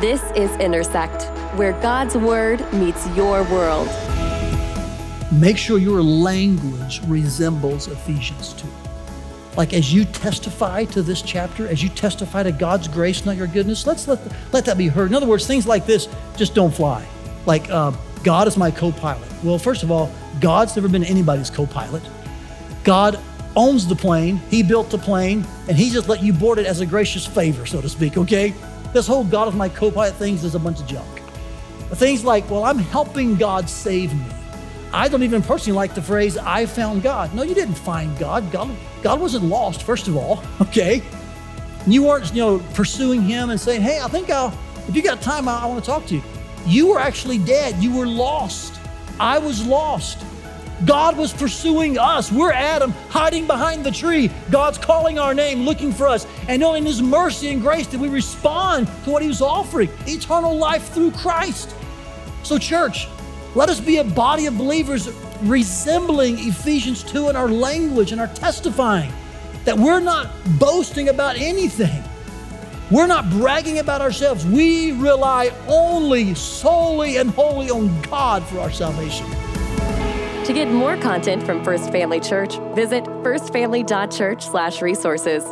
This is Intersect, where God's Word meets your world. Make sure your language resembles Ephesians 2. Like as you testify to this chapter, as you testify to God's grace, not your goodness, let's let, let that be heard. In other words, things like this just don't fly. Like, uh, God is my co pilot. Well, first of all, God's never been anybody's co pilot. God owns the plane, He built the plane, and He just let you board it as a gracious favor, so to speak, okay? This whole God is my co pilot things is a bunch of junk. Things like, well, I'm helping God save me. I don't even personally like the phrase, I found God. No, you didn't find God. God, God wasn't lost, first of all, okay? You weren't, you know, pursuing Him and saying, hey, I think I'll, if you got time, I, I want to talk to you. You were actually dead. You were lost. I was lost. God was pursuing us. We're Adam hiding behind the tree. God's calling our name, looking for us. And knowing His mercy and grace that we respond to what He was offering eternal life through Christ. So, church, let us be a body of believers resembling Ephesians 2 in our language and our testifying that we're not boasting about anything. We're not bragging about ourselves. We rely only, solely, and wholly on God for our salvation. To get more content from First Family Church, visit firstfamily.church/resources.